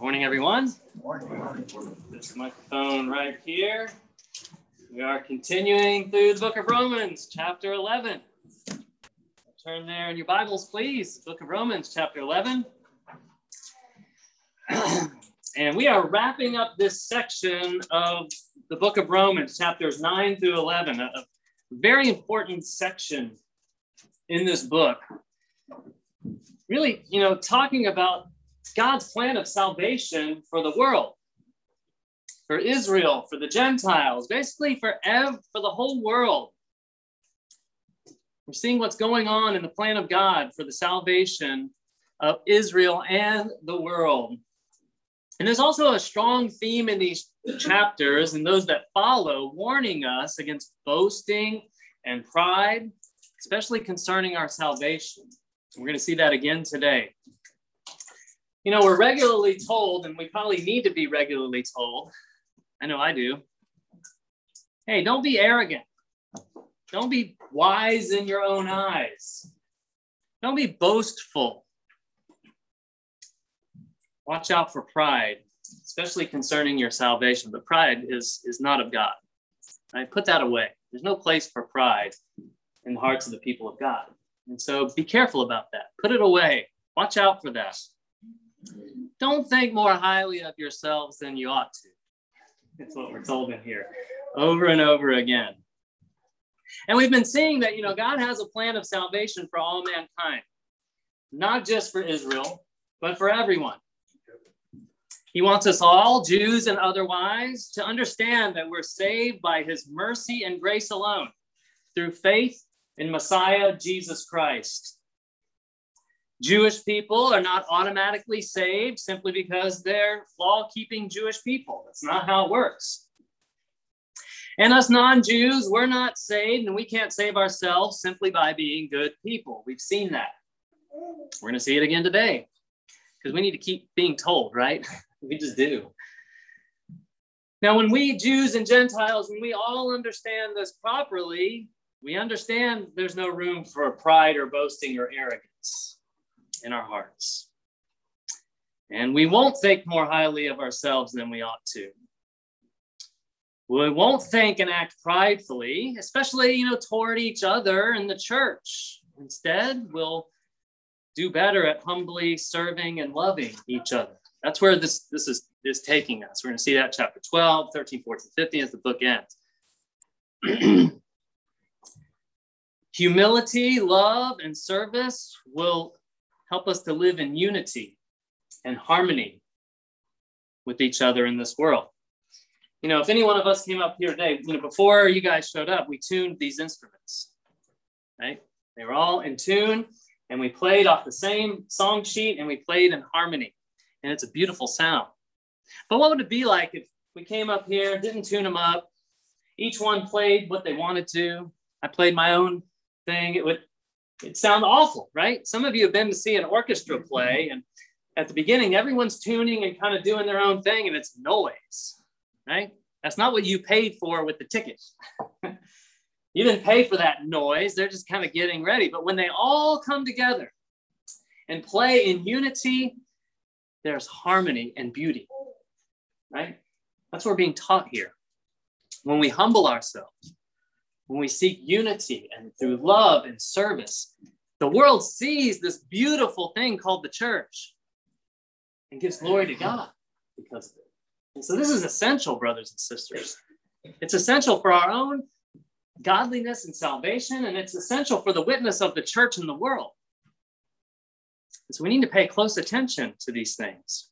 Morning, everyone. This microphone right here. We are continuing through the book of Romans, chapter 11. Turn there in your Bibles, please. Book of Romans, chapter 11. and we are wrapping up this section of the book of Romans, chapters 9 through 11, a very important section in this book. Really, you know, talking about God's plan of salvation for the world, for Israel, for the Gentiles, basically for ev- for the whole world. We're seeing what's going on in the plan of God for the salvation of Israel and the world. And there's also a strong theme in these chapters and those that follow, warning us against boasting and pride, especially concerning our salvation. We're going to see that again today. You know, we're regularly told, and we probably need to be regularly told. I know I do. Hey, don't be arrogant. Don't be wise in your own eyes. Don't be boastful. Watch out for pride, especially concerning your salvation. But pride is, is not of God. Right? Put that away. There's no place for pride in the hearts of the people of God. And so be careful about that. Put it away. Watch out for that. Don't think more highly of yourselves than you ought to. That's what we're told in here over and over again. And we've been seeing that, you know, God has a plan of salvation for all mankind, not just for Israel, but for everyone. He wants us all, Jews and otherwise, to understand that we're saved by his mercy and grace alone through faith in Messiah Jesus Christ. Jewish people are not automatically saved simply because they're law keeping Jewish people. That's not how it works. And us non Jews, we're not saved and we can't save ourselves simply by being good people. We've seen that. We're going to see it again today because we need to keep being told, right? we just do. Now, when we Jews and Gentiles, when we all understand this properly, we understand there's no room for pride or boasting or arrogance in our hearts. And we won't think more highly of ourselves than we ought to. We won't think and act pridefully, especially, you know, toward each other in the church. Instead, we'll do better at humbly serving and loving each other. That's where this, this is, is taking us. We're going to see that chapter 12, 13, 14, 15 as the book ends. Humility, love, and service will help us to live in unity and harmony with each other in this world. You know, if any one of us came up here today, you know, before you guys showed up, we tuned these instruments, right? They were all in tune and we played off the same song sheet and we played in harmony. And it's a beautiful sound. But what would it be like if we came up here, didn't tune them up? Each one played what they wanted to. I played my own thing. It would it sound awful, right? Some of you have been to see an orchestra mm-hmm. play, and at the beginning, everyone's tuning and kind of doing their own thing, and it's noise, right? That's not what you paid for with the ticket. you didn't pay for that noise. They're just kind of getting ready. But when they all come together and play in unity, there's harmony and beauty, right? That's what we're being taught here. When we humble ourselves, when we seek unity and through love and service, the world sees this beautiful thing called the church and gives glory to God because of it. And so this is essential, brothers and sisters. It's essential for our own godliness and salvation, and it's essential for the witness of the church in the world. And so we need to pay close attention to these things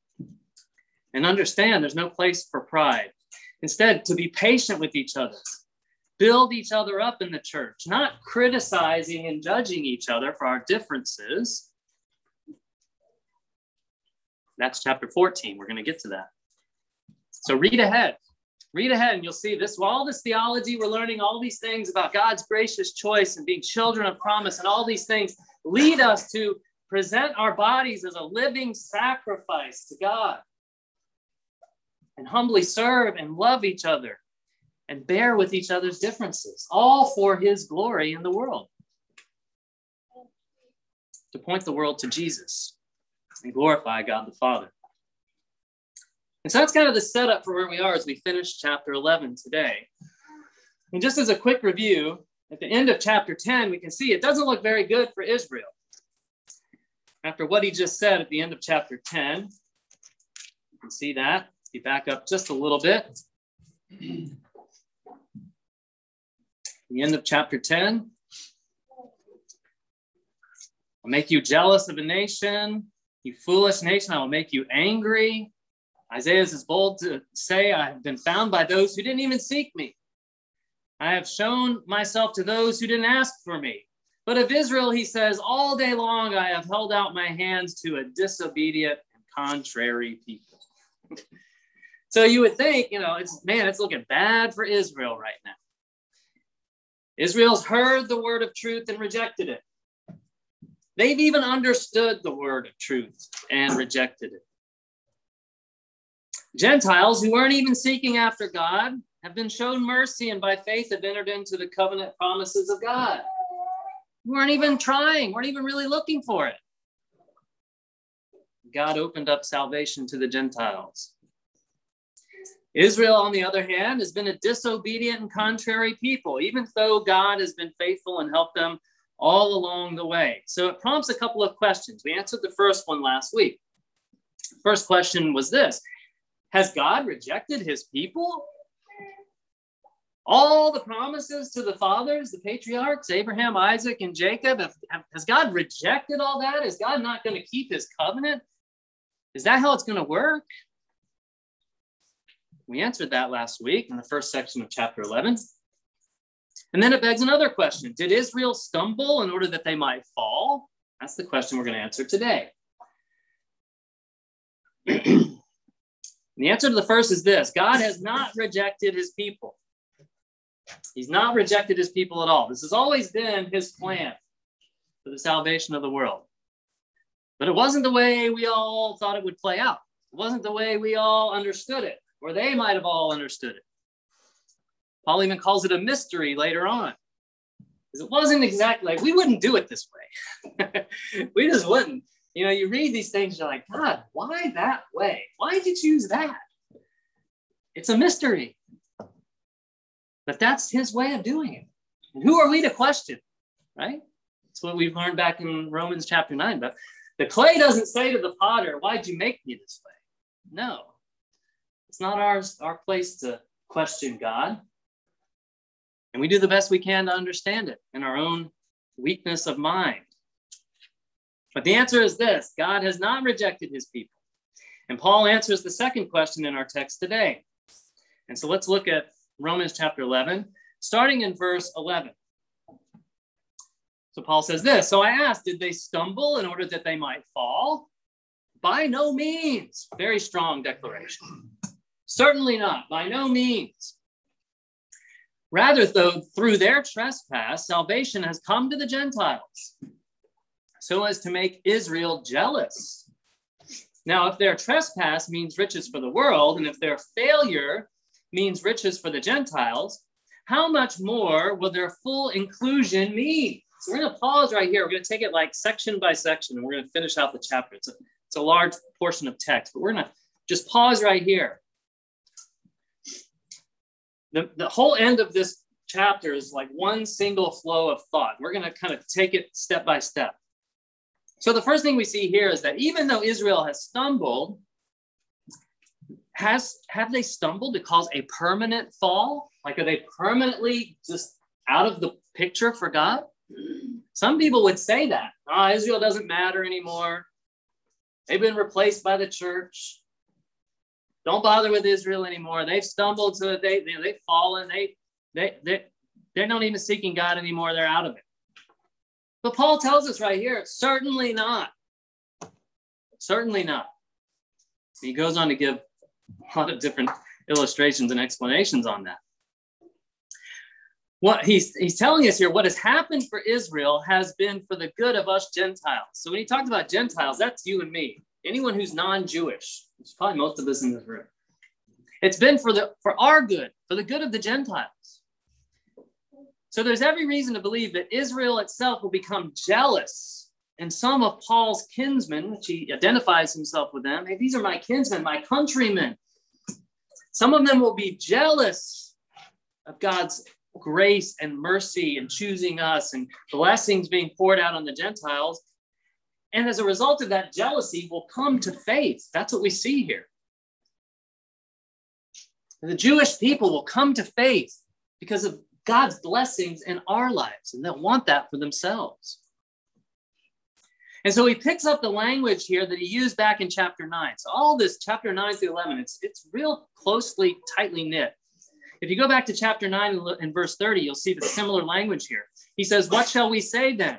and understand there's no place for pride. Instead, to be patient with each other build each other up in the church, not criticizing and judging each other for our differences. That's chapter 14. We're going to get to that. So read ahead. Read ahead and you'll see this all this theology we're learning all these things about God's gracious choice and being children of promise and all these things lead us to present our bodies as a living sacrifice to God and humbly serve and love each other and bear with each other's differences, all for his glory in the world. To point the world to Jesus and glorify God the Father. And so that's kind of the setup for where we are as we finish chapter 11 today. And just as a quick review, at the end of chapter 10, we can see it doesn't look very good for Israel. After what he just said at the end of chapter 10, you can see that. If you back up just a little bit. The end of chapter 10. I'll make you jealous of a nation, you foolish nation. I will make you angry. Isaiah is bold to say, I have been found by those who didn't even seek me. I have shown myself to those who didn't ask for me. But of Israel, he says, All day long I have held out my hands to a disobedient and contrary people. so you would think, you know, it's man, it's looking bad for Israel right now. Israel's heard the word of truth and rejected it. They've even understood the word of truth and rejected it. Gentiles who weren't even seeking after God have been shown mercy and by faith have entered into the covenant promises of God. We weren't even trying, weren't even really looking for it. God opened up salvation to the Gentiles. Israel, on the other hand, has been a disobedient and contrary people, even though God has been faithful and helped them all along the way. So it prompts a couple of questions. We answered the first one last week. First question was this Has God rejected his people? All the promises to the fathers, the patriarchs, Abraham, Isaac, and Jacob, have, has God rejected all that? Is God not going to keep his covenant? Is that how it's going to work? We answered that last week in the first section of chapter 11. And then it begs another question Did Israel stumble in order that they might fall? That's the question we're going to answer today. the answer to the first is this God has not rejected his people. He's not rejected his people at all. This has always been his plan for the salvation of the world. But it wasn't the way we all thought it would play out. It wasn't the way we all understood it, or they might have all understood it. Paul even calls it a mystery later on. Because it wasn't exactly like we wouldn't do it this way. we just wouldn't. You know, you read these things, you're like, God, why that way? Why did you choose that? It's a mystery. But that's his way of doing it. And who are we to question? Right? That's what we've learned back in Romans chapter 9. But the clay doesn't say to the potter, Why'd you make me this way? No. It's not ours, our place to question God. And we do the best we can to understand it in our own weakness of mind. But the answer is this God has not rejected his people. And Paul answers the second question in our text today. And so let's look at Romans chapter 11, starting in verse 11. So Paul says this So I asked, did they stumble in order that they might fall? By no means. Very strong declaration. Certainly not. By no means. Rather, though, through their trespass, salvation has come to the Gentiles, so as to make Israel jealous. Now, if their trespass means riches for the world, and if their failure means riches for the Gentiles, how much more will their full inclusion mean? So we're going to pause right here. We're going to take it like section by section, and we're going to finish out the chapter. It's a, it's a large portion of text, but we're going to just pause right here the, the whole end of this chapter is like one single flow of thought. We're going to kind of take it step by step. So the first thing we see here is that even though Israel has stumbled, has have they stumbled to cause a permanent fall? Like are they permanently just out of the picture for God? Some people would say that. Oh, Israel doesn't matter anymore. They've been replaced by the church. Don't bother with Israel anymore. They've stumbled that they, they they've fallen. They they they they're not even seeking God anymore. They're out of it. But Paul tells us right here, certainly not. Certainly not. He goes on to give a lot of different illustrations and explanations on that. What he's, he's telling us here, what has happened for Israel has been for the good of us Gentiles. So when he talks about Gentiles, that's you and me anyone who's non-Jewish, it's probably most of us in this room. It's been for the for our good, for the good of the Gentiles. So there's every reason to believe that Israel itself will become jealous. And some of Paul's kinsmen, which he identifies himself with them, hey, these are my kinsmen, my countrymen. Some of them will be jealous of God's grace and mercy and choosing us and blessings being poured out on the Gentiles. And as a result of that jealousy, will come to faith. That's what we see here. The Jewish people will come to faith because of God's blessings in our lives, and they'll want that for themselves. And so he picks up the language here that he used back in chapter 9. So all this, chapter 9 through 11, it's, it's real closely, tightly knit. If you go back to chapter 9 and verse 30, you'll see the similar language here. He says, What shall we say then?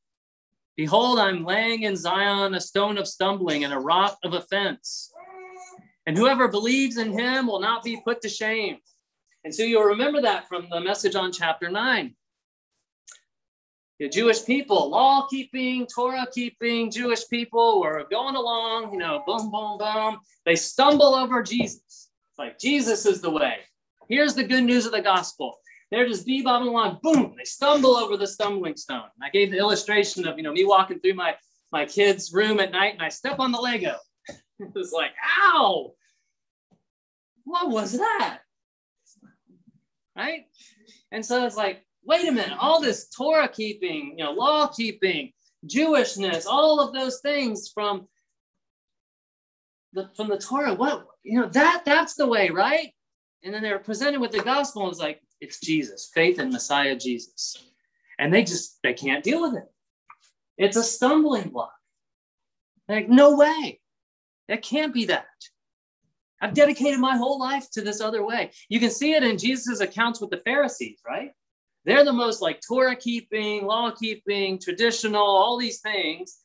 Behold, I'm laying in Zion a stone of stumbling and a rock of offense. And whoever believes in him will not be put to shame. And so you'll remember that from the message on chapter 9. The Jewish people, law keeping, Torah keeping Jewish people were going along, you know, boom, boom, boom. They stumble over Jesus. It's like Jesus is the way. Here's the good news of the gospel. They're just bebopping along, boom, they stumble over the stumbling stone. And I gave the illustration of, you know, me walking through my, my kid's room at night and I step on the Lego. it was like, ow, what was that? Right? And so it's like, wait a minute, all this Torah keeping, you know, law keeping, Jewishness, all of those things from the from the Torah, what you know, that that's the way, right? And then they're presented with the gospel, and it's like, it's Jesus, faith in Messiah Jesus. And they just they can't deal with it. It's a stumbling block. Like, no way. That can't be that. I've dedicated my whole life to this other way. You can see it in Jesus' accounts with the Pharisees, right? They're the most like Torah keeping, law keeping, traditional, all these things.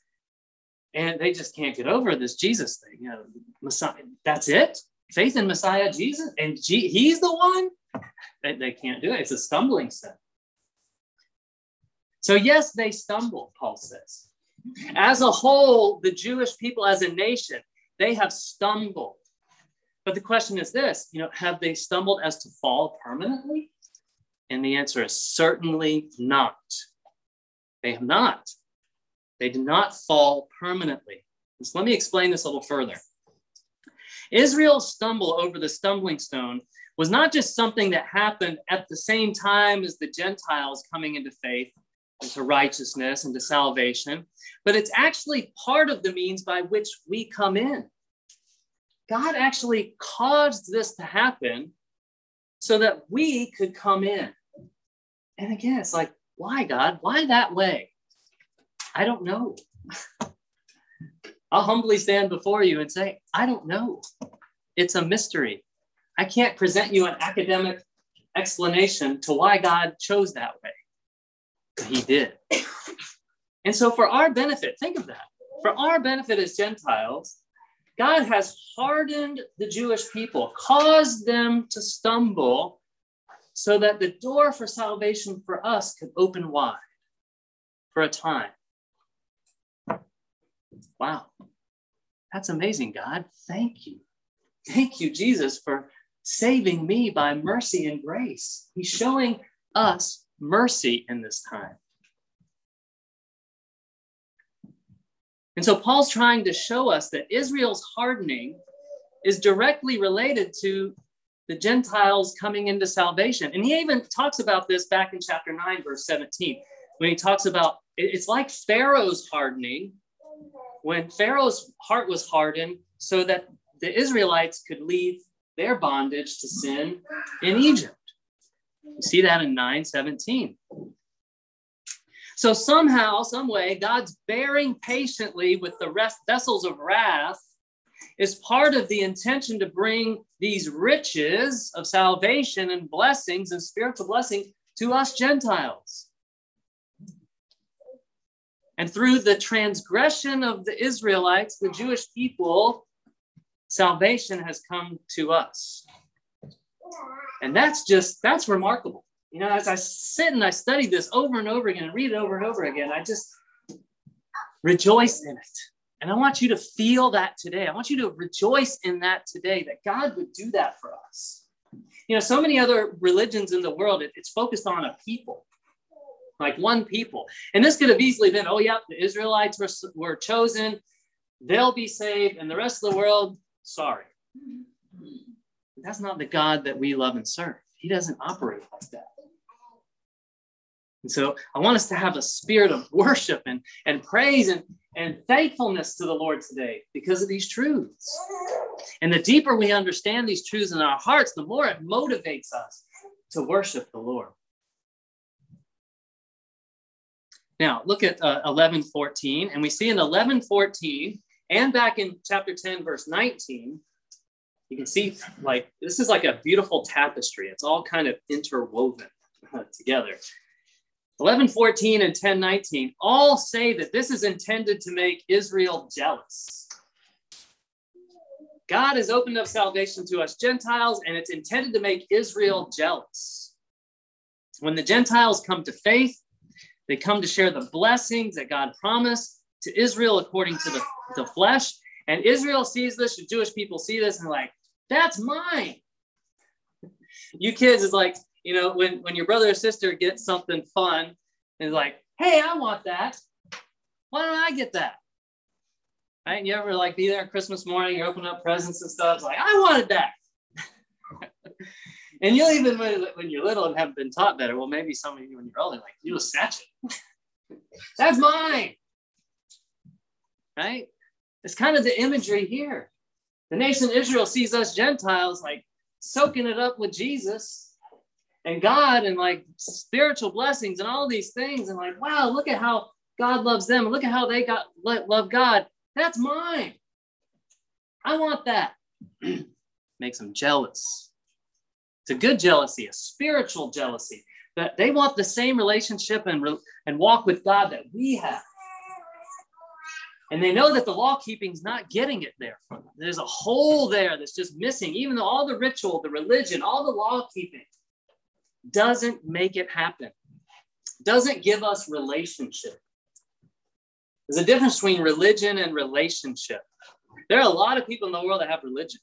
And they just can't get over this Jesus thing. You know, Messiah, that's it. Faith in Messiah Jesus, and G- he's the one they, they can't do it. It's a stumbling stone. So, yes, they stumble, Paul says. As a whole, the Jewish people as a nation, they have stumbled. But the question is this you know, have they stumbled as to fall permanently? And the answer is certainly not. They have not. They did not fall permanently. So let me explain this a little further. Israel's stumble over the stumbling stone was not just something that happened at the same time as the Gentiles coming into faith, into righteousness, into salvation, but it's actually part of the means by which we come in. God actually caused this to happen so that we could come in. And again, it's like, why, God? Why that way? I don't know. I'll humbly stand before you and say, I don't know. It's a mystery. I can't present you an academic explanation to why God chose that way. But he did. And so, for our benefit, think of that. For our benefit as Gentiles, God has hardened the Jewish people, caused them to stumble, so that the door for salvation for us could open wide for a time. Wow. That's amazing, God. Thank you. Thank you, Jesus, for saving me by mercy and grace. He's showing us mercy in this time. And so Paul's trying to show us that Israel's hardening is directly related to the Gentiles coming into salvation. And he even talks about this back in chapter 9, verse 17, when he talks about it's like Pharaoh's hardening. When Pharaoh's heart was hardened, so that the Israelites could leave their bondage to sin in Egypt. You see that in 917. So somehow, some way, God's bearing patiently with the rest, vessels of wrath is part of the intention to bring these riches of salvation and blessings and spiritual blessing to us Gentiles. And through the transgression of the Israelites, the Jewish people, salvation has come to us. And that's just, that's remarkable. you know, as I sit and I study this over and over again and read it over and over again, I just rejoice in it. And I want you to feel that today. I want you to rejoice in that today, that God would do that for us. You know, so many other religions in the world, it, it's focused on a people, like one people. And this could have easily been, oh, yeah, the Israelites were, were chosen, they'll be saved, and the rest of the world, sorry. That's not the God that we love and serve. He doesn't operate like that. And so I want us to have a spirit of worship and, and praise and, and thankfulness to the Lord today because of these truths. And the deeper we understand these truths in our hearts, the more it motivates us to worship the Lord. Now, look at uh, 11 14, and we see in 11 14 and back in chapter 10, verse 19, you can see like this is like a beautiful tapestry. It's all kind of interwoven uh, together. 11, 14, and 10, 19 all say that this is intended to make Israel jealous. God has opened up salvation to us Gentiles, and it's intended to make Israel jealous. When the Gentiles come to faith, they come to share the blessings that God promised to Israel according to the, the flesh. And Israel sees this, the Jewish people see this, and like, that's mine. You kids is like, you know, when, when your brother or sister gets something fun and like, hey, I want that. Why don't I get that? Right? And you ever like be there on Christmas morning, you open up presents and stuff, it's like, I wanted that. and you'll even when, when you're little and haven't been taught better, well, maybe some of you when you're older, like, you'll snatch it. That's mine. Right? It's kind of the imagery here. The nation Israel sees us Gentiles like soaking it up with Jesus and God and like spiritual blessings and all these things. And like, wow, look at how God loves them. Look at how they got love God. That's mine. I want that. Makes them jealous. It's a good jealousy, a spiritual jealousy. That they want the same relationship and, and walk with God that we have. And they know that the law keeping is not getting it there from them. There's a hole there that's just missing, even though all the ritual, the religion, all the law keeping doesn't make it happen, doesn't give us relationship. There's a difference between religion and relationship. There are a lot of people in the world that have religion.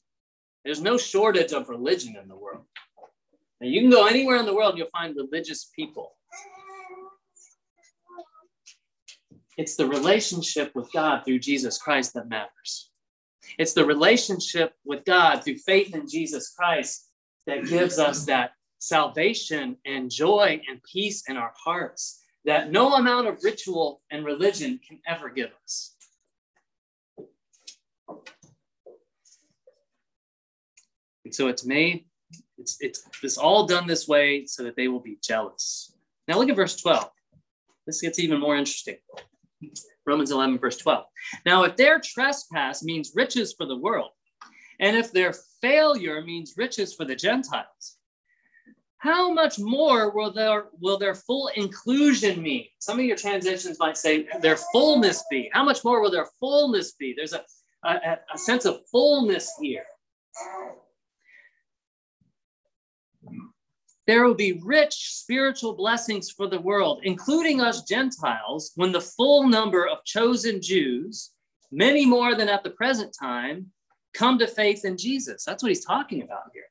There's no shortage of religion in the world. And you can go anywhere in the world, you'll find religious people. It's the relationship with God through Jesus Christ that matters. It's the relationship with God through faith in Jesus Christ that gives us that salvation and joy and peace in our hearts that no amount of ritual and religion can ever give us. And so it's made, it's, it's, it's all done this way so that they will be jealous. Now look at verse 12. This gets even more interesting. Romans 11, verse 12. Now, if their trespass means riches for the world, and if their failure means riches for the Gentiles, how much more will their will their full inclusion mean? Some of your transitions might say their fullness be. How much more will their fullness be? There's a, a, a sense of fullness here. There will be rich spiritual blessings for the world, including us Gentiles, when the full number of chosen Jews, many more than at the present time, come to faith in Jesus. That's what he's talking about here.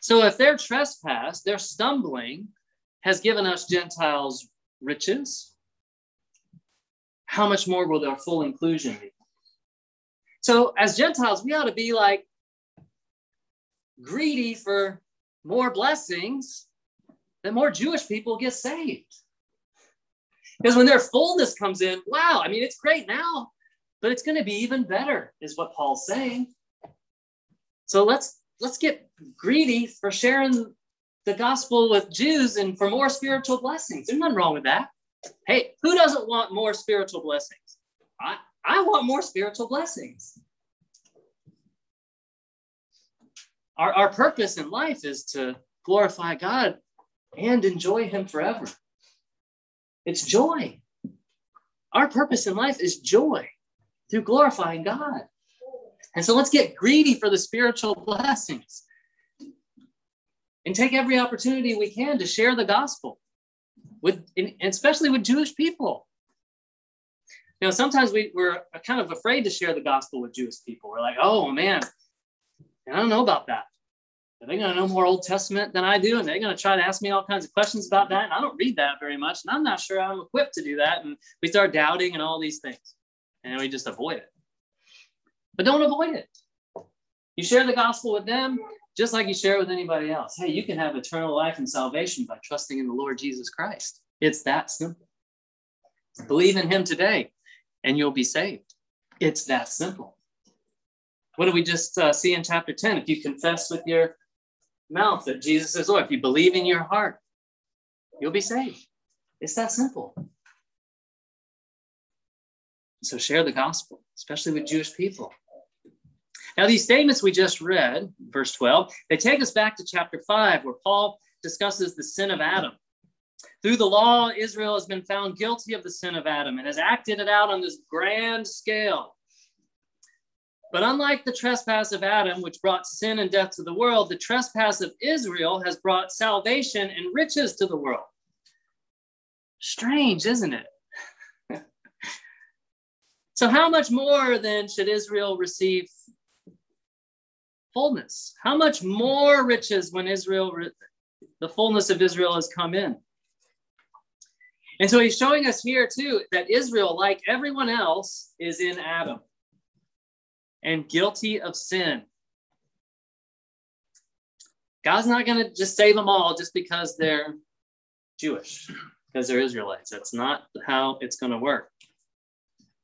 So if their trespass, their stumbling, has given us Gentiles riches, how much more will their full inclusion be? So as Gentiles, we ought to be like greedy for more blessings that more Jewish people get saved. Because when their fullness comes in, wow, I mean, it's great now, but it's going to be even better, is what Paul's saying. So let's let's get greedy for sharing the gospel with Jews and for more spiritual blessings. There's nothing wrong with that. Hey, who doesn't want more spiritual blessings? I, I want more spiritual blessings. Our, our purpose in life is to glorify God and enjoy Him forever. It's joy. Our purpose in life is joy through glorifying God. And so let's get greedy for the spiritual blessings and take every opportunity we can to share the gospel with, especially with Jewish people. Now, sometimes we, we're kind of afraid to share the gospel with Jewish people. We're like, oh man, I don't know about that. They're they going to know more Old Testament than I do? And they're going to try to ask me all kinds of questions about that. And I don't read that very much. And I'm not sure I'm equipped to do that. And we start doubting and all these things. And we just avoid it. But don't avoid it. You share the gospel with them just like you share it with anybody else. Hey, you can have eternal life and salvation by trusting in the Lord Jesus Christ. It's that simple. Believe in him today and you'll be saved. It's that simple. What do we just uh, see in chapter 10? If you confess with your mouth that Jesus is Lord, if you believe in your heart, you'll be saved. It's that simple. So share the gospel, especially with Jewish people. Now, these statements we just read, verse 12, they take us back to chapter 5, where Paul discusses the sin of Adam. Through the law, Israel has been found guilty of the sin of Adam and has acted it out on this grand scale. But unlike the trespass of Adam, which brought sin and death to the world, the trespass of Israel has brought salvation and riches to the world. Strange, isn't it? so, how much more then should Israel receive fullness. How much more riches when Israel, the fullness of Israel has come in? And so he's showing us here too that Israel, like everyone else, is in Adam and guilty of sin. God's not going to just save them all just because they're Jewish, because they're Israelites. That's not how it's going to work.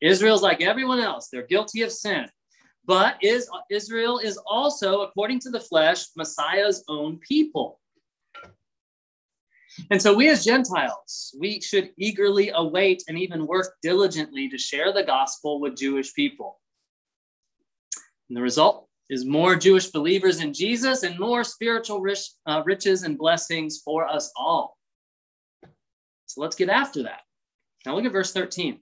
Israel's like everyone else, they're guilty of sin. But is Israel is also, according to the flesh, Messiah's own people. And so we as Gentiles, we should eagerly await and even work diligently to share the gospel with Jewish people. And the result is more Jewish believers in Jesus and more spiritual rich, uh, riches and blessings for us all. So let's get after that. Now look at verse 13.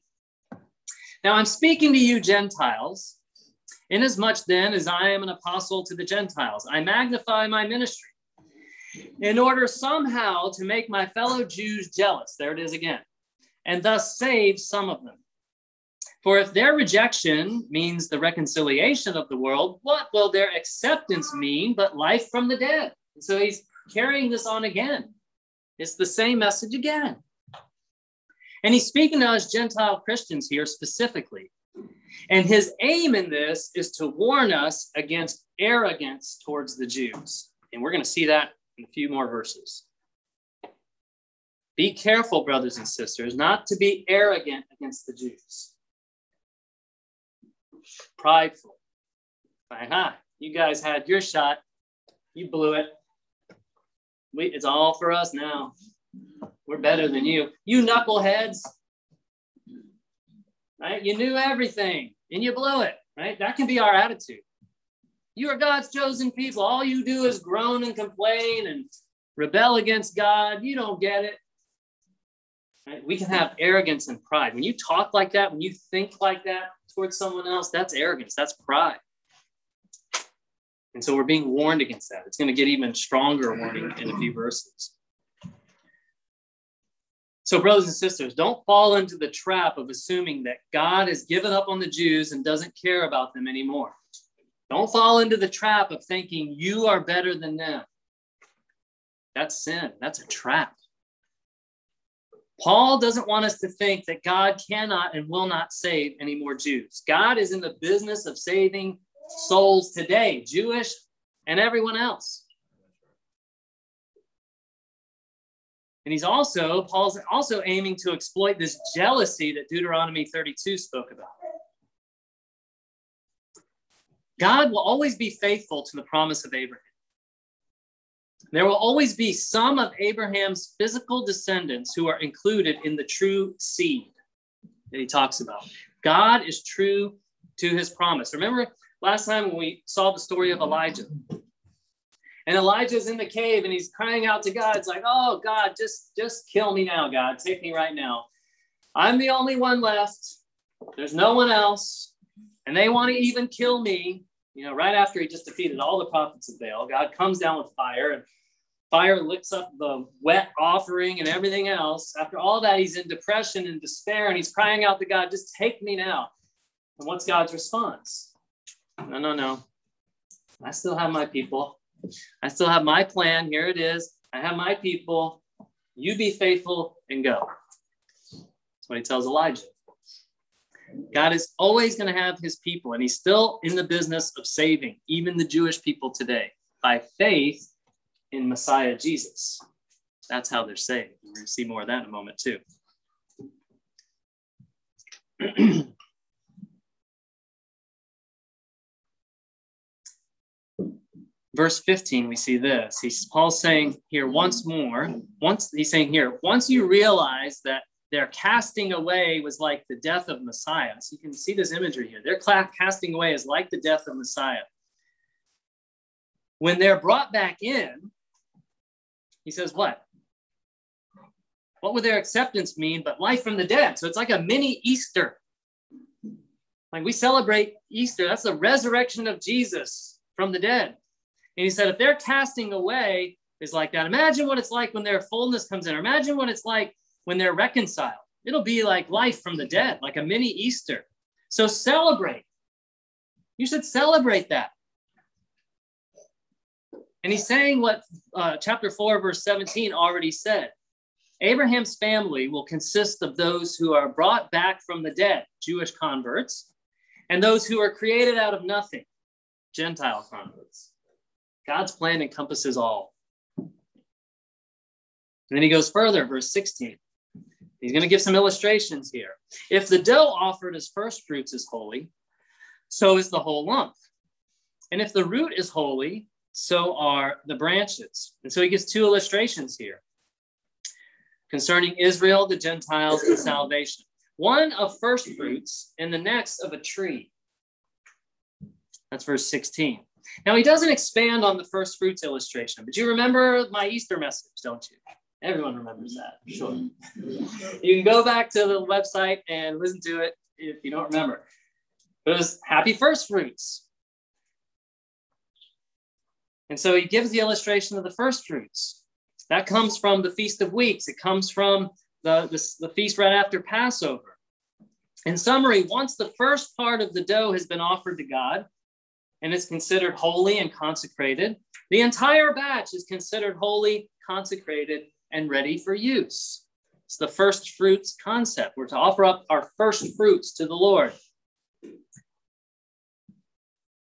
Now I'm speaking to you, Gentiles Inasmuch then as I am an apostle to the Gentiles, I magnify my ministry in order somehow to make my fellow Jews jealous. There it is again. And thus save some of them. For if their rejection means the reconciliation of the world, what will their acceptance mean but life from the dead? And so he's carrying this on again. It's the same message again. And he's speaking to us Gentile Christians here specifically. And his aim in this is to warn us against arrogance towards the Jews. And we're going to see that in a few more verses. Be careful, brothers and sisters, not to be arrogant against the Jews. Prideful. Aha, you guys had your shot. You blew it. We, it's all for us now. We're better than you. You knuckleheads right? You knew everything and you blew it, right? That can be our attitude. You are God's chosen people. All you do is groan and complain and rebel against God. You don't get it. Right? We can have arrogance and pride. When you talk like that, when you think like that towards someone else, that's arrogance, that's pride. And so we're being warned against that. It's going to get even stronger warning in a few verses. So, brothers and sisters, don't fall into the trap of assuming that God has given up on the Jews and doesn't care about them anymore. Don't fall into the trap of thinking you are better than them. That's sin, that's a trap. Paul doesn't want us to think that God cannot and will not save any more Jews. God is in the business of saving souls today, Jewish and everyone else. And he's also, Paul's also aiming to exploit this jealousy that Deuteronomy 32 spoke about. God will always be faithful to the promise of Abraham. There will always be some of Abraham's physical descendants who are included in the true seed that he talks about. God is true to his promise. Remember last time when we saw the story of Elijah? And Elijah's in the cave and he's crying out to God. It's like, oh God, just just kill me now, God. Take me right now. I'm the only one left. There's no one else. And they want to even kill me. You know, right after he just defeated all the prophets of Baal, God comes down with fire and fire licks up the wet offering and everything else. After all that, he's in depression and despair and he's crying out to God, just take me now. And what's God's response? No, no, no. I still have my people. I still have my plan. Here it is. I have my people. You be faithful and go. That's what he tells Elijah. God is always going to have his people, and he's still in the business of saving even the Jewish people today by faith in Messiah Jesus. That's how they're saved. We're going to see more of that in a moment, too. verse 15 we see this he's paul's saying here once more once he's saying here once you realize that their casting away was like the death of messiah so you can see this imagery here their casting away is like the death of messiah when they're brought back in he says what what would their acceptance mean but life from the dead so it's like a mini easter like we celebrate easter that's the resurrection of jesus from the dead and he said, if they're casting away is like that, imagine what it's like when their fullness comes in. Or imagine what it's like when they're reconciled. It'll be like life from the dead, like a mini Easter. So celebrate. You should celebrate that. And he's saying what uh, chapter 4, verse 17 already said. Abraham's family will consist of those who are brought back from the dead, Jewish converts, and those who are created out of nothing, Gentile converts. God's plan encompasses all. And then he goes further, verse 16. He's going to give some illustrations here. If the dough offered as first fruits is holy, so is the whole lump. And if the root is holy, so are the branches. And so he gives two illustrations here concerning Israel, the Gentiles, and salvation. One of first fruits, and the next of a tree. That's verse 16. Now, he doesn't expand on the first fruits illustration, but you remember my Easter message, don't you? Everyone remembers that, sure. You can go back to the website and listen to it if you don't remember. It was happy first fruits. And so he gives the illustration of the first fruits. That comes from the Feast of Weeks. It comes from the, the, the feast right after Passover. In summary, once the first part of the dough has been offered to God, and is considered holy and consecrated. The entire batch is considered holy, consecrated, and ready for use. It's the first fruits concept. We're to offer up our first fruits to the Lord.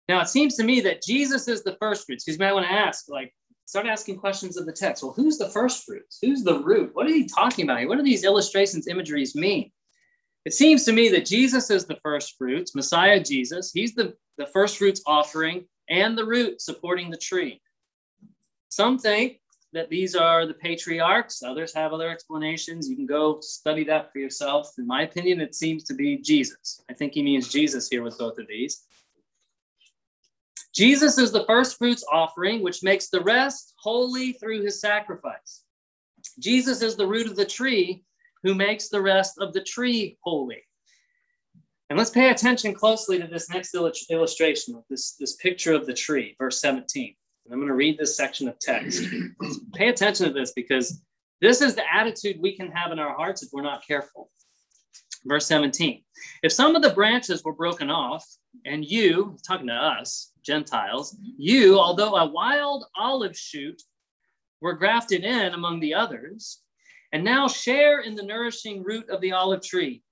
Now, it seems to me that Jesus is the first fruits because you might want to ask, like, start asking questions of the text. Well, who's the first fruits? Who's the root? What are he talking about here? What do these illustrations, imageries mean? It seems to me that Jesus is the first fruits, Messiah Jesus. He's the, the first fruits offering and the root supporting the tree. Some think that these are the patriarchs, others have other explanations. You can go study that for yourself. In my opinion, it seems to be Jesus. I think he means Jesus here with both of these. Jesus is the first fruits offering, which makes the rest holy through his sacrifice. Jesus is the root of the tree, who makes the rest of the tree holy. And let's pay attention closely to this next illustration, this, this picture of the tree, verse 17. And I'm going to read this section of text. pay attention to this because this is the attitude we can have in our hearts if we're not careful. Verse 17 If some of the branches were broken off, and you, talking to us, Gentiles, you, although a wild olive shoot, were grafted in among the others, and now share in the nourishing root of the olive tree.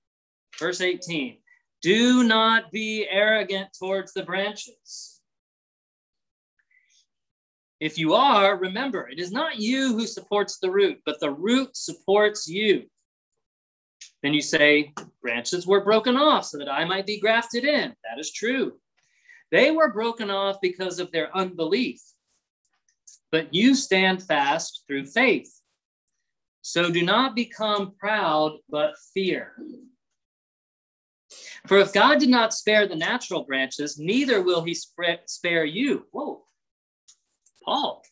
Verse 18 Do not be arrogant towards the branches. If you are, remember, it is not you who supports the root, but the root supports you. Then you say, Branches were broken off so that I might be grafted in. That is true. They were broken off because of their unbelief, but you stand fast through faith. So do not become proud, but fear. For if God did not spare the natural branches, neither will he spare you. Whoa, Paul.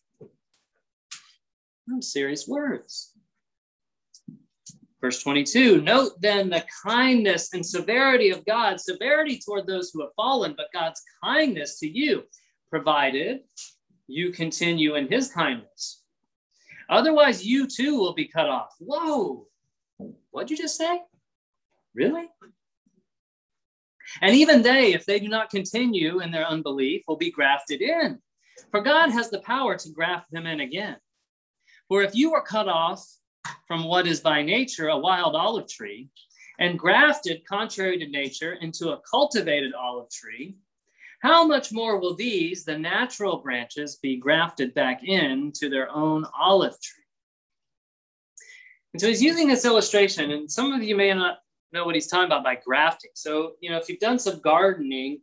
Some serious words. Verse 22 Note then the kindness and severity of God, severity toward those who have fallen, but God's kindness to you, provided you continue in his kindness. Otherwise, you too will be cut off. Whoa, what'd you just say? Really? And even they, if they do not continue in their unbelief, will be grafted in. For God has the power to graft them in again. For if you were cut off from what is by nature a wild olive tree and grafted contrary to nature into a cultivated olive tree, how much more will these, the natural branches, be grafted back into their own olive tree? And so he's using this illustration, and some of you may not know what he's talking about by grafting. So, you know, if you've done some gardening,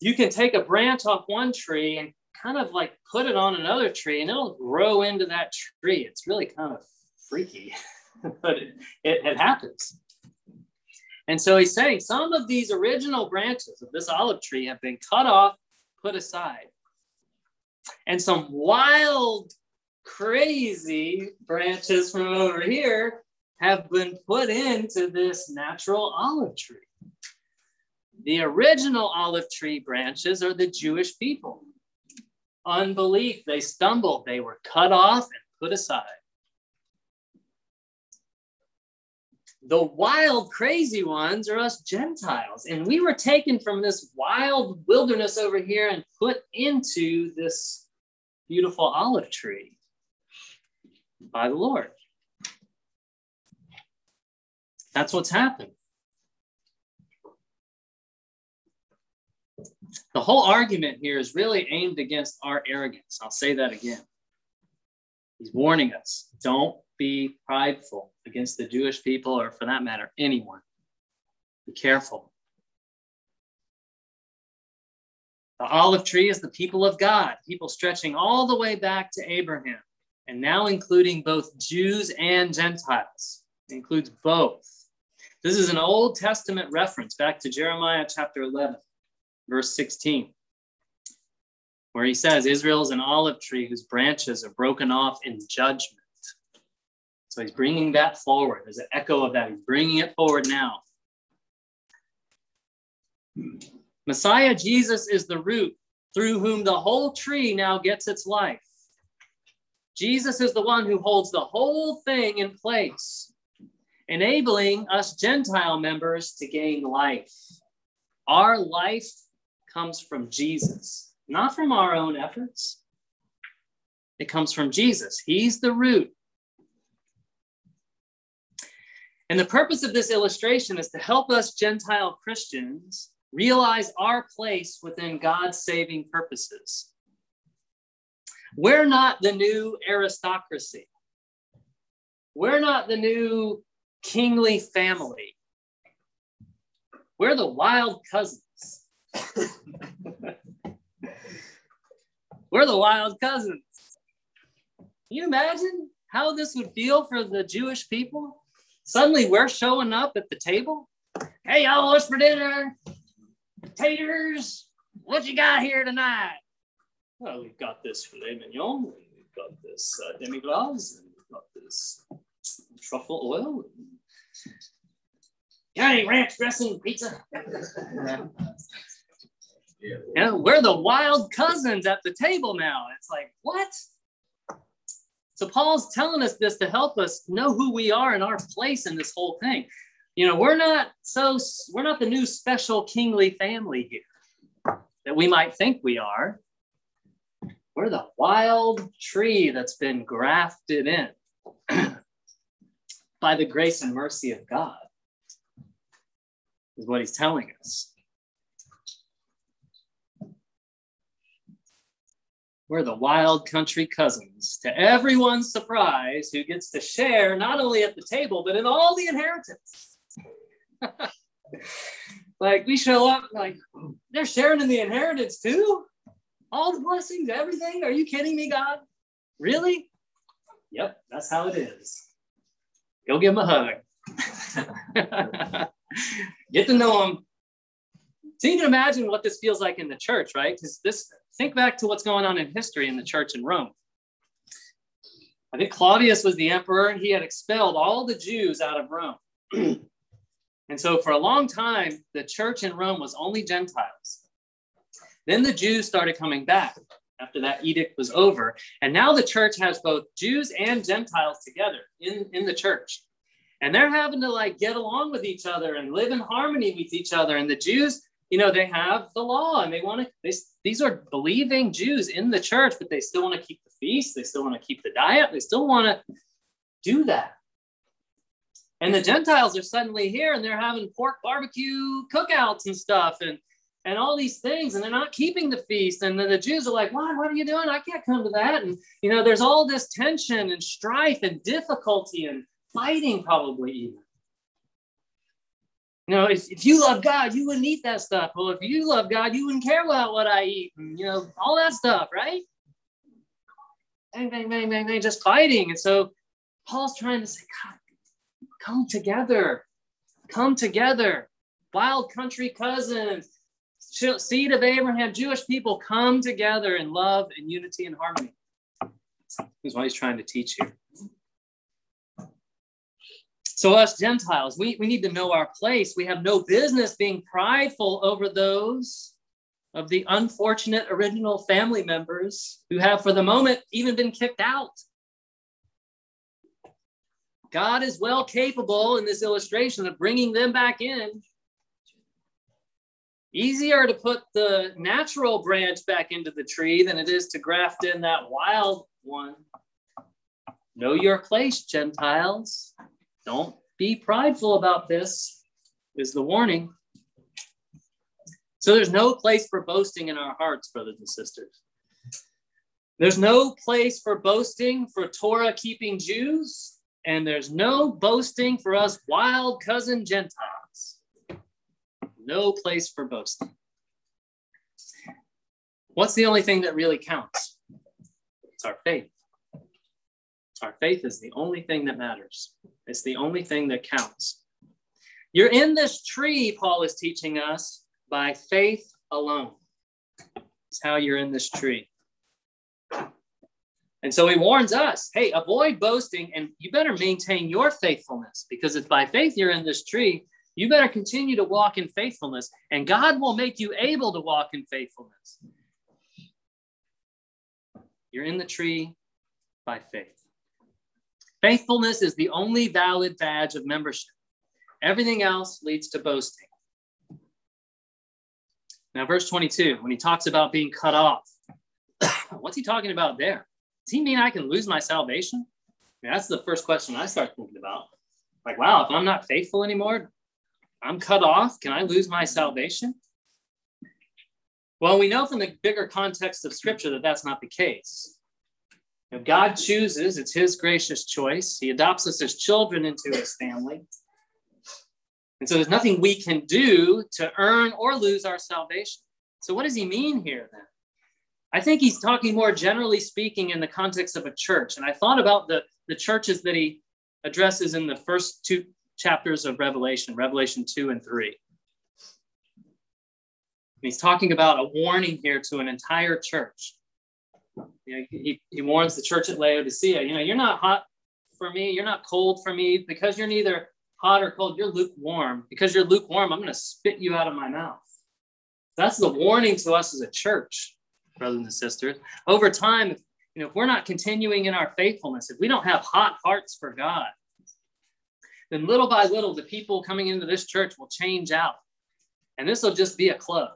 you can take a branch off one tree and kind of like put it on another tree and it'll grow into that tree. It's really kind of freaky, but it, it, it happens. And so he's saying some of these original branches of this olive tree have been cut off, put aside. And some wild, crazy branches from over here have been put into this natural olive tree. The original olive tree branches are the Jewish people. Unbelief, they stumbled, they were cut off and put aside. The wild, crazy ones are us Gentiles. And we were taken from this wild wilderness over here and put into this beautiful olive tree by the Lord. That's what's happened. The whole argument here is really aimed against our arrogance. I'll say that again. He's warning us don't be prideful against the Jewish people, or for that matter, anyone. Be careful. The olive tree is the people of God, people stretching all the way back to Abraham, and now including both Jews and Gentiles. It includes both. This is an Old Testament reference back to Jeremiah chapter 11, verse 16, where he says, Israel is an olive tree whose branches are broken off in judgment. So he's bringing that forward. There's an echo of that. He's bringing it forward now. Messiah Jesus is the root through whom the whole tree now gets its life. Jesus is the one who holds the whole thing in place enabling us Gentile members to gain life. Our life comes from Jesus, not from our own efforts. It comes from Jesus. He's the root. And the purpose of this illustration is to help us Gentile Christians realize our place within God's saving purposes. We're not the new aristocracy. We're not the new kingly family. We're the wild cousins. We're the wild cousins. Can you imagine how this would feel for the Jewish people? Suddenly we're showing up at the table. Hey, y'all, what's for dinner? Taters. What you got here tonight? Well, we've got this filet mignon, and we've got this uh, demi glace, and we've got this truffle oil, got any ranch dressing pizza? yeah, we're the wild cousins at the table now. It's like, what? So Paul's telling us this to help us know who we are and our place in this whole thing. You know, we're not so we're not the new special kingly family here that we might think we are. We're the wild tree that's been grafted in by the grace and mercy of God is what he's telling us. We're the wild country cousins, to everyone's surprise, who gets to share not only at the table, but in all the inheritance. like we show up, like they're sharing in the inheritance too. All the blessings, everything. Are you kidding me, God? Really? Yep, that's how it is. Go give him a hug. get to know them. So you can imagine what this feels like in the church, right? Because this, think back to what's going on in history in the church in Rome. I think Claudius was the emperor, and he had expelled all the Jews out of Rome. and so, for a long time, the church in Rome was only Gentiles. Then the Jews started coming back after that edict was over. And now the church has both Jews and Gentiles together in, in the church. And they're having to like get along with each other and live in harmony with each other. And the Jews, you know, they have the law and they want to, they, these are believing Jews in the church, but they still want to keep the feast. They still want to keep the diet. They still want to do that. And the Gentiles are suddenly here and they're having pork barbecue cookouts and stuff. And and all these things, and they're not keeping the feast. And then the Jews are like, why What are you doing? I can't come to that." And you know, there's all this tension and strife and difficulty and fighting, probably even. You know, if, if you love God, you wouldn't eat that stuff. Well, if you love God, you wouldn't care about what I eat, and you know, all that stuff, right? Bang, bang, bang, bang, bang, just fighting. And so Paul's trying to say, God, come together, come together. Wild country cousins, seed of Abraham, Jewish people come together in love and unity and harmony. That's what he's trying to teach here. So, us Gentiles, we, we need to know our place. We have no business being prideful over those of the unfortunate original family members who have, for the moment, even been kicked out. God is well capable in this illustration of bringing them back in easier to put the natural branch back into the tree than it is to graft in that wild one. Know your place, Gentiles. Don't be prideful about this, is the warning. So there's no place for boasting in our hearts, brothers and sisters. There's no place for boasting for Torah keeping Jews, and there's no boasting for us wild cousin Gentiles no place for boasting. What's the only thing that really counts? It's our faith. Our faith is the only thing that matters. It's the only thing that counts. You're in this tree, Paul is teaching us, by faith alone. It's how you're in this tree. And so he warns us hey, avoid boasting and you better maintain your faithfulness because it's by faith you're in this tree you better continue to walk in faithfulness, and God will make you able to walk in faithfulness. You're in the tree by faith. Faithfulness is the only valid badge of membership. Everything else leads to boasting. Now, verse 22, when he talks about being cut off, what's he talking about there? Does he mean I can lose my salvation? I mean, that's the first question I start thinking about. Like, wow, if I'm not faithful anymore, I'm cut off. Can I lose my salvation? Well, we know from the bigger context of Scripture that that's not the case. God chooses, it's His gracious choice. He adopts us as children into His family. And so there's nothing we can do to earn or lose our salvation. So, what does He mean here then? I think He's talking more generally speaking in the context of a church. And I thought about the, the churches that He addresses in the first two chapters of Revelation, Revelation 2 and 3. And he's talking about a warning here to an entire church. You know, he, he warns the church at Laodicea, you know, you're not hot for me, you're not cold for me, because you're neither hot or cold, you're lukewarm. Because you're lukewarm, I'm going to spit you out of my mouth. That's the warning to us as a church, brothers and sisters. Over time, you know, if we're not continuing in our faithfulness, if we don't have hot hearts for God, then little by little, the people coming into this church will change out. And this will just be a club.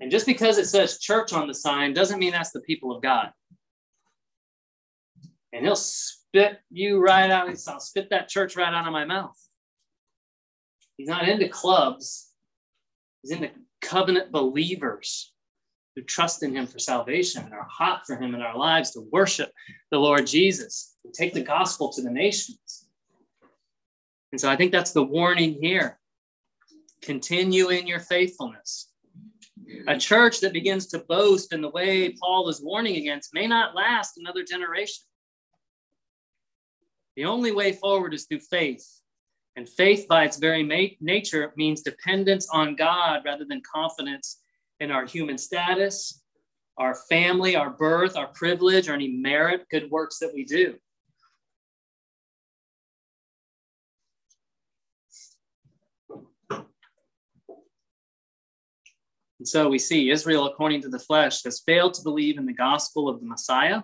And just because it says church on the sign doesn't mean that's the people of God. And he'll spit you right out. I'll spit that church right out of my mouth. He's not into clubs, he's into covenant believers who trust in him for salvation and are hot for him in our lives to worship the Lord Jesus and take the gospel to the nations. And so I think that's the warning here. Continue in your faithfulness. A church that begins to boast in the way Paul is warning against may not last another generation. The only way forward is through faith. And faith, by its very nature, means dependence on God rather than confidence in our human status, our family, our birth, our privilege, or any merit, good works that we do. And so we see Israel, according to the flesh, has failed to believe in the gospel of the Messiah,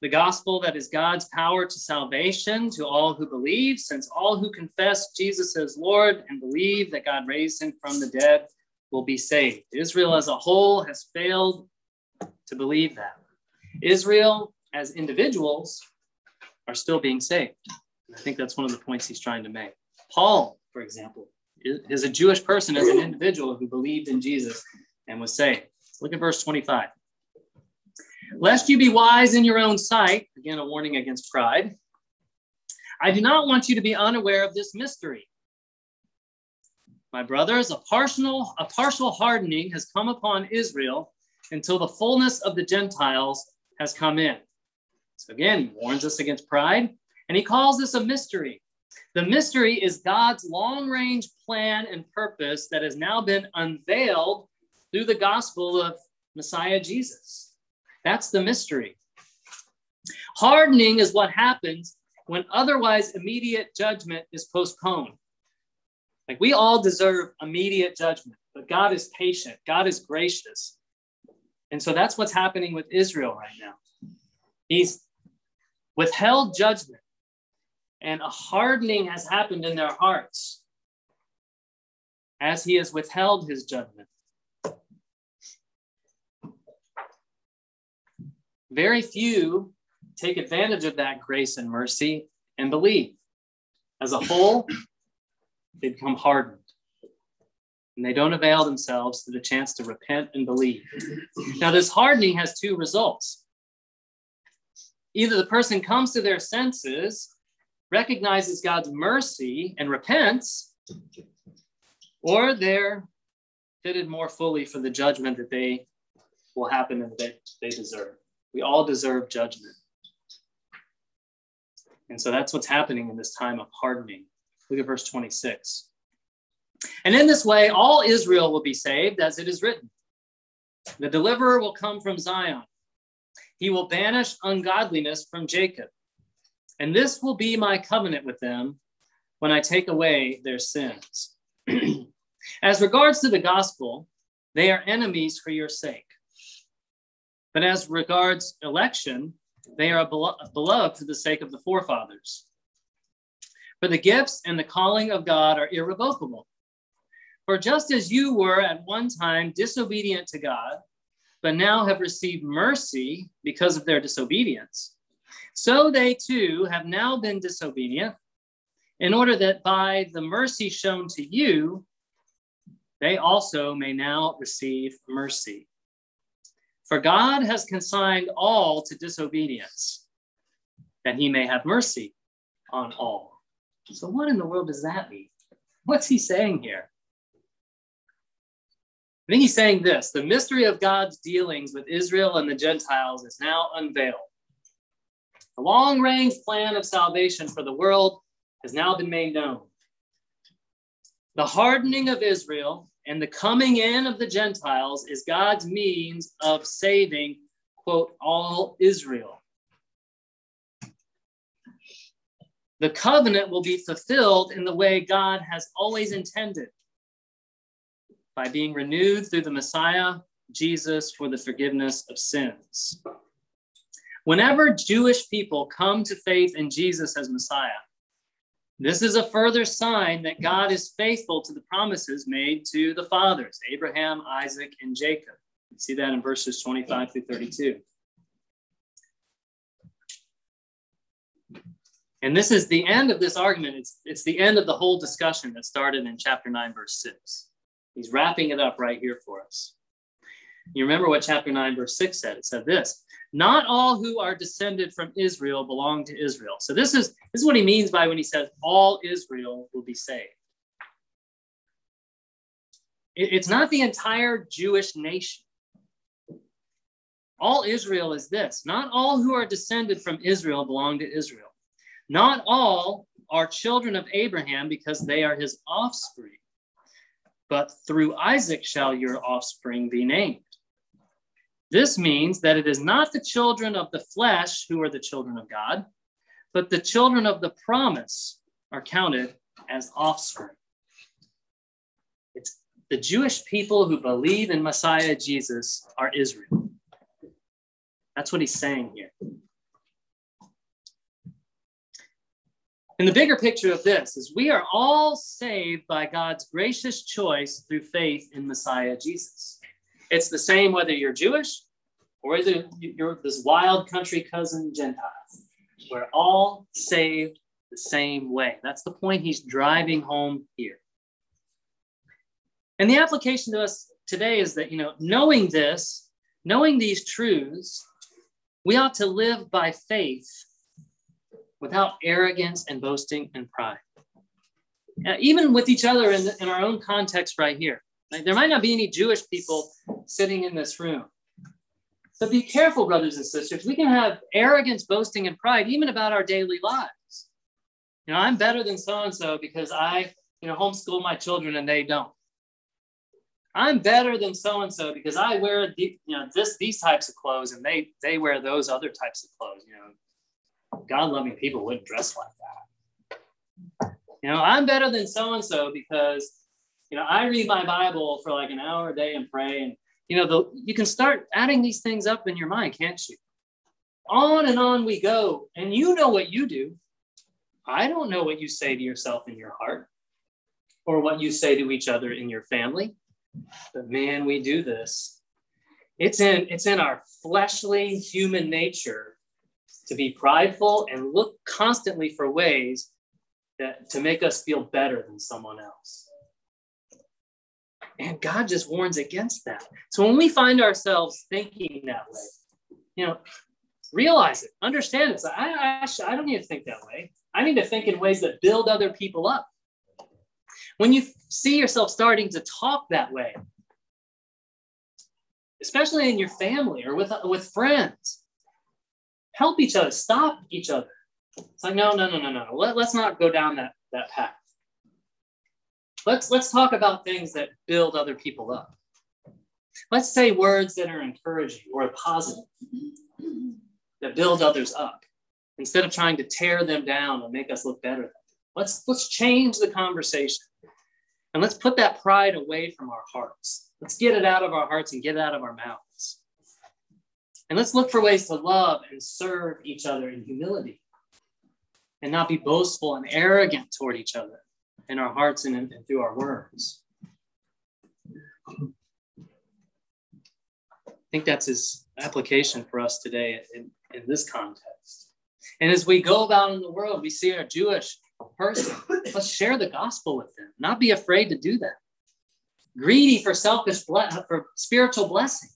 the gospel that is God's power to salvation to all who believe, since all who confess Jesus as Lord and believe that God raised him from the dead will be saved. Israel as a whole has failed to believe that. Israel as individuals are still being saved. I think that's one of the points he's trying to make. Paul, for example, is a Jewish person as an individual who believed in Jesus and was saved. Look at verse 25. Lest you be wise in your own sight, again, a warning against pride. I do not want you to be unaware of this mystery. My brothers, a partial, a partial hardening has come upon Israel until the fullness of the Gentiles has come in. So again, he warns us against pride, and he calls this a mystery. The mystery is God's long range plan and purpose that has now been unveiled through the gospel of Messiah Jesus. That's the mystery. Hardening is what happens when otherwise immediate judgment is postponed. Like we all deserve immediate judgment, but God is patient, God is gracious. And so that's what's happening with Israel right now. He's withheld judgment and a hardening has happened in their hearts as he has withheld his judgment. Very few take advantage of that grace and mercy and believe. As a whole, they become hardened. And they don't avail themselves to the chance to repent and believe. Now, this hardening has two results. Either the person comes to their senses recognizes God's mercy and repents, or they're fitted more fully for the judgment that they will happen and that they deserve. We all deserve judgment. And so that's what's happening in this time of hardening. Look at verse 26. And in this way, all Israel will be saved, as it is written. The deliverer will come from Zion. He will banish ungodliness from Jacob. And this will be my covenant with them when I take away their sins. as regards to the gospel, they are enemies for your sake. But as regards election, they are beloved for the sake of the forefathers. For the gifts and the calling of God are irrevocable. For just as you were at one time disobedient to God, but now have received mercy because of their disobedience, so they too have now been disobedient, in order that by the mercy shown to you, they also may now receive mercy. For God has consigned all to disobedience, that he may have mercy on all. So, what in the world does that mean? What's he saying here? I think he's saying this the mystery of God's dealings with Israel and the Gentiles is now unveiled. The long range plan of salvation for the world has now been made known. The hardening of Israel and the coming in of the Gentiles is God's means of saving, quote, all Israel. The covenant will be fulfilled in the way God has always intended by being renewed through the Messiah, Jesus, for the forgiveness of sins. Whenever Jewish people come to faith in Jesus as Messiah, this is a further sign that God is faithful to the promises made to the fathers, Abraham, Isaac, and Jacob. You see that in verses 25 through 32. And this is the end of this argument. It's, it's the end of the whole discussion that started in chapter 9, verse 6. He's wrapping it up right here for us. You remember what chapter 9, verse 6 said? It said this not all who are descended from Israel belong to Israel. So this is this is what he means by when he says all Israel will be saved. it's not the entire Jewish nation. All Israel is this. Not all who are descended from Israel belong to Israel. Not all are children of Abraham because they are his offspring. But through Isaac shall your offspring be named. This means that it is not the children of the flesh who are the children of God, but the children of the promise are counted as offspring. It's the Jewish people who believe in Messiah Jesus are Israel. That's what he's saying here. And the bigger picture of this is we are all saved by God's gracious choice through faith in Messiah Jesus. It's the same whether you're Jewish or whether you're this wild country cousin Gentile. We're all saved the same way. That's the point he's driving home here. And the application to us today is that, you know, knowing this, knowing these truths, we ought to live by faith without arrogance and boasting and pride. Now, even with each other in, the, in our own context right here. There might not be any Jewish people sitting in this room. So be careful, brothers and sisters. We can have arrogance, boasting, and pride even about our daily lives. You know, I'm better than so and so because I, you know, homeschool my children and they don't. I'm better than so and so because I wear the, you know this these types of clothes and they they wear those other types of clothes. You know, God loving people wouldn't dress like that. You know, I'm better than so and so because, you know, I read my Bible for like an hour a day and pray. And, you know, the, you can start adding these things up in your mind, can't you? On and on we go. And you know what you do. I don't know what you say to yourself in your heart or what you say to each other in your family. But man, we do this. It's in, it's in our fleshly human nature to be prideful and look constantly for ways that to make us feel better than someone else. And God just warns against that. So when we find ourselves thinking that way, you know, realize it, understand it. I, I, I don't need to think that way. I need to think in ways that build other people up. When you see yourself starting to talk that way, especially in your family or with, with friends, help each other, stop each other. It's like, no, no, no, no, no. Let, let's not go down that, that path. Let's, let's talk about things that build other people up. Let's say words that are encouraging or positive, that build others up, instead of trying to tear them down and make us look better. Let's, let's change the conversation. And let's put that pride away from our hearts. Let's get it out of our hearts and get it out of our mouths. And let's look for ways to love and serve each other in humility and not be boastful and arrogant toward each other in our hearts and, and through our words. I think that's his application for us today in, in this context. And as we go about in the world, we see a Jewish person. Let's share the gospel with them. Not be afraid to do that. Greedy for selfish for spiritual blessing.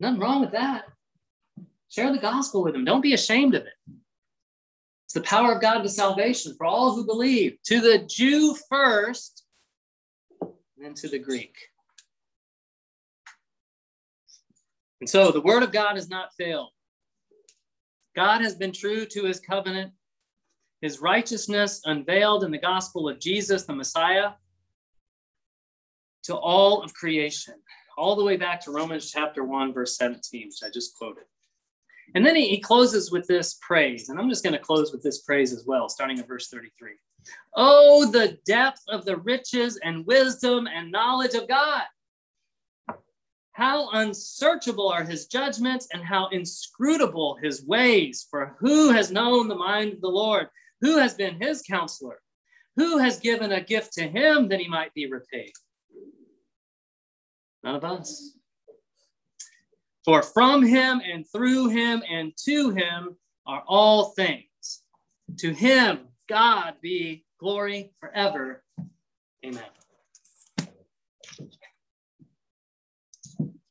Nothing wrong with that. Share the gospel with them. Don't be ashamed of it. The power of God to salvation for all who believe, to the Jew first, and then to the Greek. And so the word of God has not failed. God has been true to his covenant, his righteousness unveiled in the gospel of Jesus, the Messiah, to all of creation all the way back to Romans chapter 1, verse 17, which I just quoted. And then he, he closes with this praise. And I'm just going to close with this praise as well, starting at verse 33. Oh, the depth of the riches and wisdom and knowledge of God. How unsearchable are his judgments and how inscrutable his ways. For who has known the mind of the Lord? Who has been his counselor? Who has given a gift to him that he might be repaid? None of us. For from him and through him and to him are all things. To him, God be glory forever. Amen.